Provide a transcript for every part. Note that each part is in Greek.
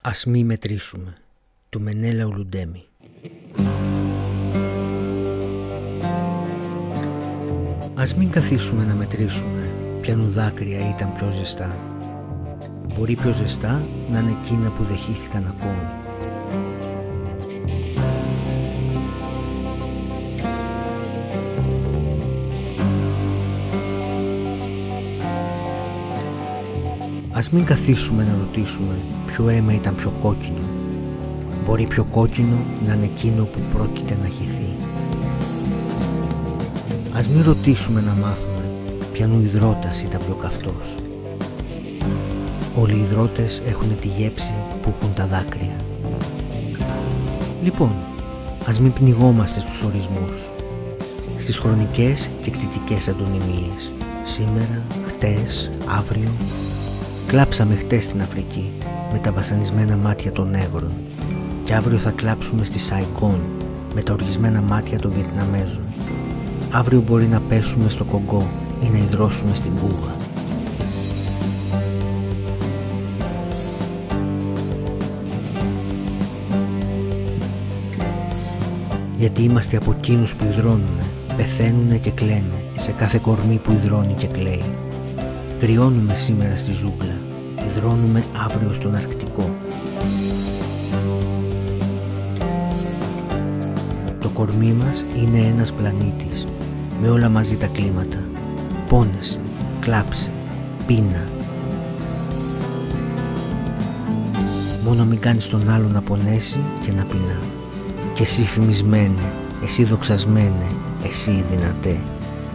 Ας μη μετρήσουμε. Του Μενέλα Ουλουντέμι. Ας μην καθίσουμε να μετρήσουμε ποιανού δάκρυα ήταν πιο ζεστά. Μπορεί πιο ζεστά να είναι εκείνα που δεχήθηκαν ακόμη Ας μην καθίσουμε να ρωτήσουμε ποιο αίμα ήταν πιο κόκκινο. Μπορεί πιο κόκκινο να είναι εκείνο που πρόκειται να χυθεί. Ας μην ρωτήσουμε να μάθουμε ποιανού υδρότας ήταν πιο καυτός. Όλοι οι υδρότες έχουν τη γέψη που έχουν τα δάκρυα. Λοιπόν, ας μην πνιγόμαστε στους ορισμούς, στις χρονικές και κτητικές αντωνυμίες. Σήμερα, χτες, αύριο, Κλάψαμε χτες στην Αφρική με τα βασανισμένα μάτια των Νεύρων και αύριο θα κλάψουμε στη Σαϊγκόν με τα οργισμένα μάτια των Βιετναμέζων. Αύριο μπορεί να πέσουμε στο Κογκό ή να υδρώσουμε στην Κούβα. Γιατί είμαστε από εκείνους που υδρώνουν, πεθαίνουν και κλαίνε σε κάθε κορμί που υδρώνει και κλαίει. Κρυώνουμε σήμερα στη ζούγκλα, υδρώνουμε αύριο στον Αρκτικό. Το κορμί μας είναι ένας πλανήτης, με όλα μαζί τα κλίματα. Πόνεσαι, κλάψε, πείνα. Μόνο μην κάνεις τον άλλον να πονέσει και να πεινά. Και εσύ φημισμένε, εσύ δοξασμένε, εσύ δυνατέ.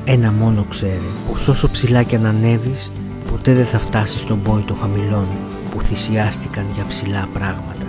Ένα μόνο ξέρε πως όσο ψηλά και αν ανέβεις ποτέ δεν θα φτάσεις στον πόη των χαμηλών που θυσιάστηκαν για ψηλά πράγματα.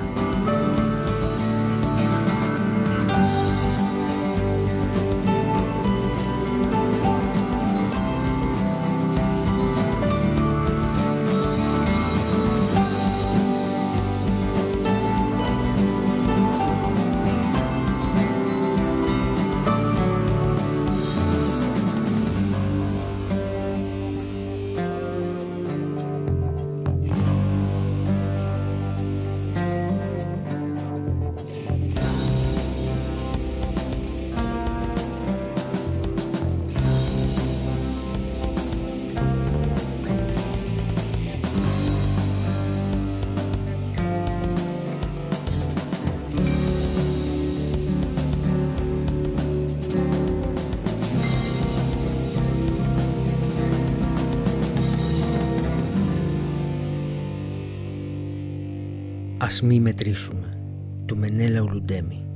Ας μη μετρήσουμε. Του Μενέλα Ουλουντέμι